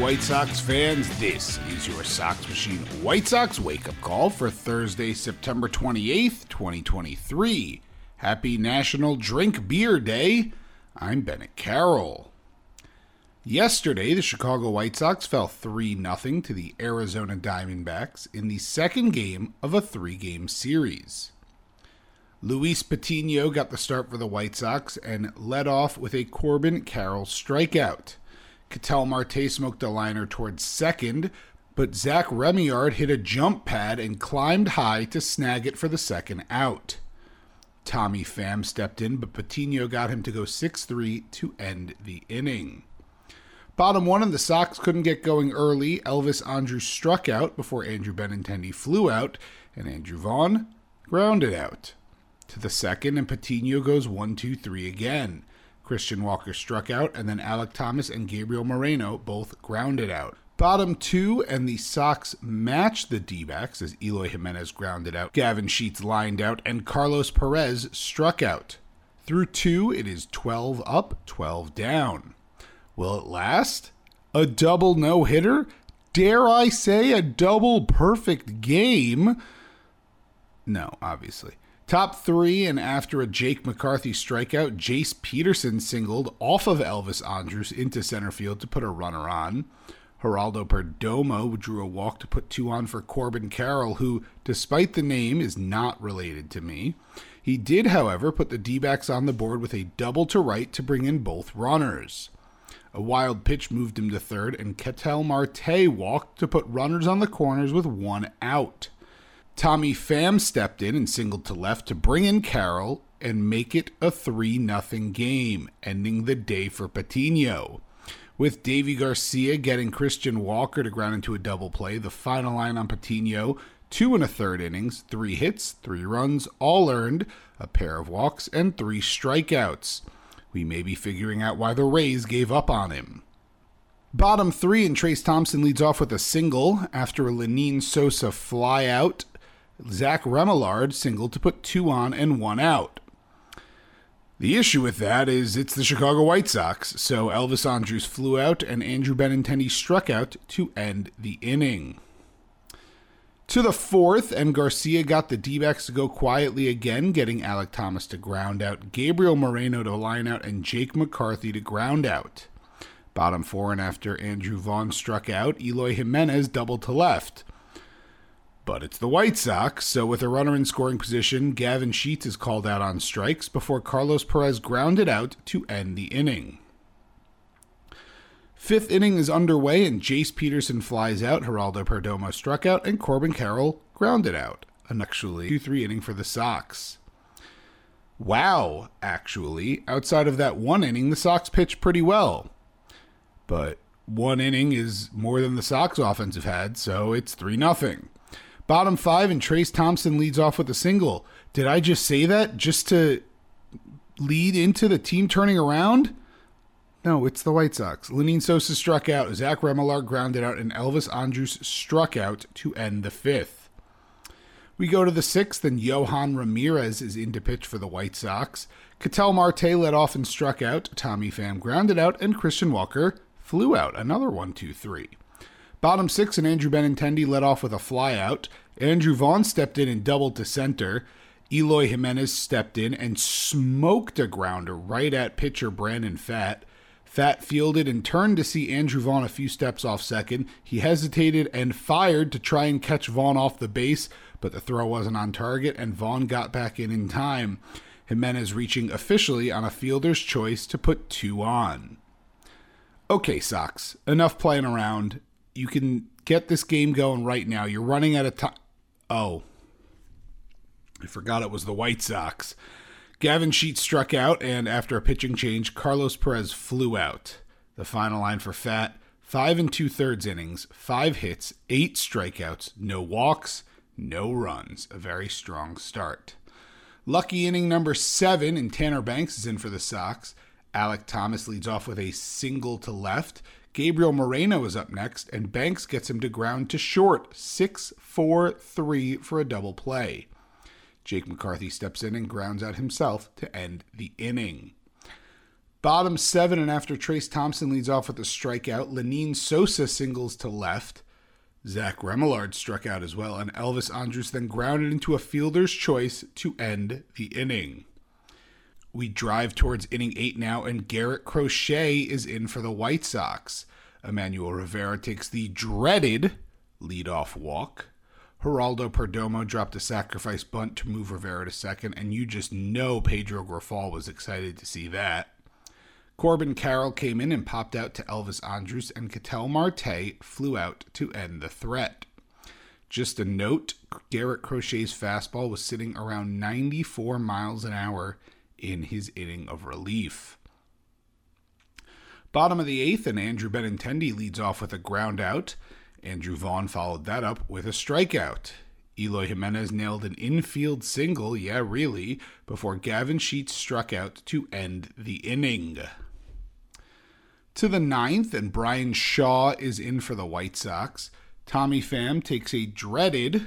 White Sox fans. This is your Sox Machine White Sox wake up call for Thursday, September 28th, 2023. Happy National Drink Beer Day. I'm Bennett Carroll. Yesterday, the Chicago White Sox fell 3 0 to the Arizona Diamondbacks in the second game of a three game series. Luis Patino got the start for the White Sox and led off with a Corbin Carroll strikeout. Ketel Marte smoked a liner towards second, but Zach Remillard hit a jump pad and climbed high to snag it for the second out. Tommy Pham stepped in, but Patino got him to go 6 3 to end the inning. Bottom one and the Sox couldn't get going early. Elvis Andrus struck out before Andrew Benintendi flew out, and Andrew Vaughn grounded out. To the second, and Patino goes 1 2 3 again. Christian Walker struck out, and then Alek Thomas and Gabriel Moreno both grounded out. Bottom two, and the Sox matched the D backs as Eloy Jimenez grounded out, Gavin Sheets lined out, and Carlos Perez struck out. Through two, it is 12 up, 12 down. Will it last? A double no hitter? Dare I say a double perfect game? No, obviously. Top three, and after a Jake McCarthy strikeout, Jace Peterson singled off of Elvis Andrus into center field to put a runner on. Geraldo Perdomo drew a walk to put two on for Corbin Carroll, who, despite the name, is not related to me. He did, however, put the D backs on the board with a double to right to bring in both runners. A wild pitch moved him to third, and Ketel Marte walked to put runners on the corners with one out. Tommy Pham stepped in and singled to left to bring in Carroll and make it a 3 0 game, ending the day for Patino. With Deivi Garcia getting Christian Walker to ground into a double play, the final line on Patino two and a third innings, three hits, three runs, all earned, a pair of walks, and three strikeouts. We may be figuring out why the Rays gave up on him. Bottom three, and Trayce Thompson leads off with a single after a Lenyn Sosa flyout Zach Remillard singled to put two on and one out. The issue with that is it's the Chicago White Sox, so Elvis Andrus flew out and Andrew Benintendi struck out to end the inning. To the fourth, and Garcia got the D backs to go quietly again, getting Alek Thomas to ground out, Gabriel Moreno to line out, and Jake McCarthy to ground out. Bottom four, and after Andrew Vaughn struck out, Eloy Jimenez doubled to left. But it's the White Sox, so with a runner in scoring position, Gavin Sheets is called out on strikes before Carlos Perez grounded out to end the inning. Fifth inning is underway and Jace Peterson flies out, Geraldo Perdomo struck out, and Corbin Carroll grounded out. An actually 2 3 inning for the Sox. Wow, actually, outside of that one inning, the Sox pitched pretty well. But one inning is more than the Sox offense have had, so it's 3 0. Bottom five, and Trayce Thompson leads off with a single. Did I just say that just to lead into the team turning around? No, it's the White Sox. Lenyn Sosa struck out, Zach Remillard grounded out, and Elvis Andrus struck out to end the fifth. We go to the sixth, and Yohan Ramirez is in to pitch for the White Sox. Ketel Marte led off and struck out. Tommy Pham grounded out, and Christian Walker flew out. Another one, two, three. Bottom six, and Andrew Benintendi led off with a flyout. Andrew Vaughn stepped in and doubled to center. Eloy Jimenez stepped in and smoked a grounder right at pitcher Brandon Pfaadt. Pfaadt fielded and turned to see Andrew Vaughn a few steps off second. He hesitated and fired to try and catch Vaughn off the base, but the throw wasn't on target, and Vaughn got back in in time. Jimenez reaching officially on a fielder's choice to put two on. Okay, Sox, enough playing around. You can get this game going right now. You're running out of time. Oh, I forgot it was the White Sox. Gavin Sheets struck out, and after a pitching change, Carlos Perez flew out. The final line for Pfaadt five and two thirds innings, five hits, eight strikeouts, no walks, no runs. A very strong start. Lucky inning number seven, and Tanner Banks is in for the Sox. Alek Thomas leads off with a single to left. Gabriel Moreno is up next, and Banks gets him to ground to short, 6 4 3 for a double play. Jake McCarthy steps in and grounds out himself to end the inning. Bottom seven, and after Trayce Thompson leads off with a strikeout, Lenyn Sosa singles to left. Zach Remillard struck out as well, and Elvis Andrus then grounded into a fielder's choice to end the inning. We drive towards inning eight now, and Garrett Crochet is in for the White Sox. Emmanuel Rivera takes the dreaded leadoff walk. Geraldo Perdomo dropped a sacrifice bunt to move Rivera to second, and you just know Pedro Grifol was excited to see that. Corbin Carroll came in and popped out to Elvis Andrus, and Ketel Marte flew out to end the threat. Just a note Garrett Crochet's fastball was sitting around 94 miles an hour in his inning of relief. Bottom of the eighth, and Andrew Benintendi leads off with a ground out. Andrew Vaughn followed that up with a strikeout. Eloy Jimenez nailed an infield single, yeah, really, before Gavin Sheets struck out to end the inning. To the ninth, and Bryan Shaw is in for the White Sox. Tommy Pham takes a dreaded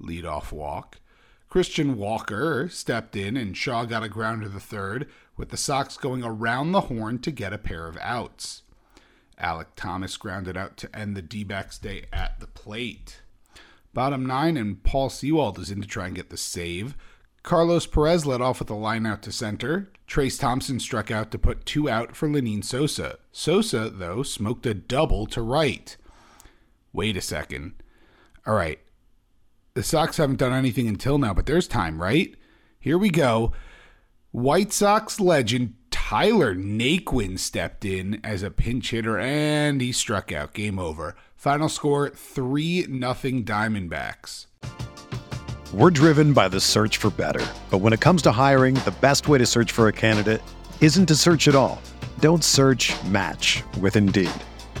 leadoff walk. Christian Walker stepped in, and Shaw got a ground to the third, with the Sox going around the horn to get a pair of outs. Alek Thomas grounded out to end the D backs day at the plate. Bottom nine, and Paul Sewald is in to try and get the save. Carlos Perez led off with a line out to center. Trayce Thompson struck out to put two out for Lenyn Sosa. Sosa, though, smoked a double to right. Wait a second. All right. The Sox haven't done anything until now, but there's time, right? Here we go. White Sox legend Tyler Naquin stepped in as a pinch hitter and he struck out. Game over. Final score 3 0 Diamondbacks. We're driven by the search for better. But when it comes to hiring, the best way to search for a candidate isn't to search at all. Don't search match with Indeed.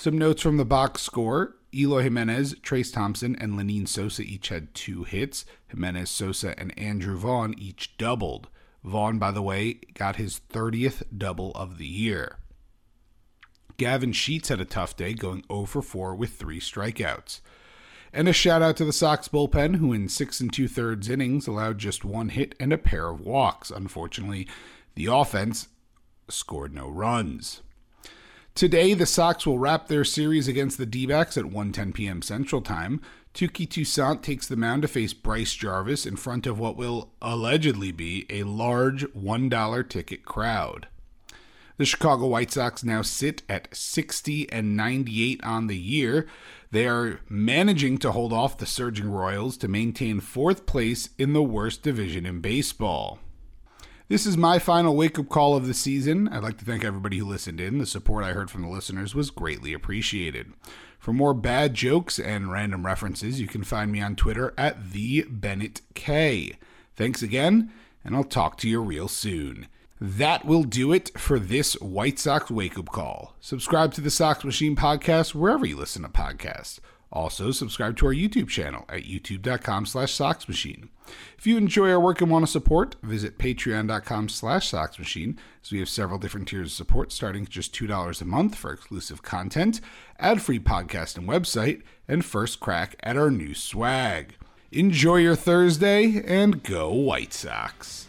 Some notes from the box score. Eloy Jimenez, Trayce Thompson, and Lenyn Sosa each had two hits. Jimenez, Sosa, and Andrew Vaughn each doubled. Vaughn, by the way, got his 30th double of the year. Gavin Sheets had a tough day, going 0 for 4 with three strikeouts. And a shout out to the Sox bullpen, who in six and two thirds innings allowed just one hit and a pair of walks. Unfortunately, the offense scored no runs. Today, the Sox will wrap their series against the D backs at 1:10 p.m. Central Time. Touki Toussaint takes the mound to face Bryce Jarvis in front of what will allegedly be a large $1 ticket crowd. The Chicago White Sox now sit at 60 and 98 on the year. They are managing to hold off the surging Royals to maintain fourth place in the worst division in baseball. This is my final wake up call of the season. I'd like to thank everybody who listened in. The support I heard from the listeners was greatly appreciated. For more bad jokes and random references, you can find me on Twitter at the Bennett K. Thanks again, and I'll talk to you real soon. That will do it for this White Sox wake up call. Subscribe to the Sox Machine podcast wherever you listen to podcasts. Also, subscribe to our YouTube channel at youtube.com slash soxmachine. If you enjoy our work and want to support, visit patreon.com slash soxmachine, as we have several different tiers of support starting at just $2 a month for exclusive content, ad-free podcast and website, and first crack at our new swag. Enjoy your Thursday, and go White Sox.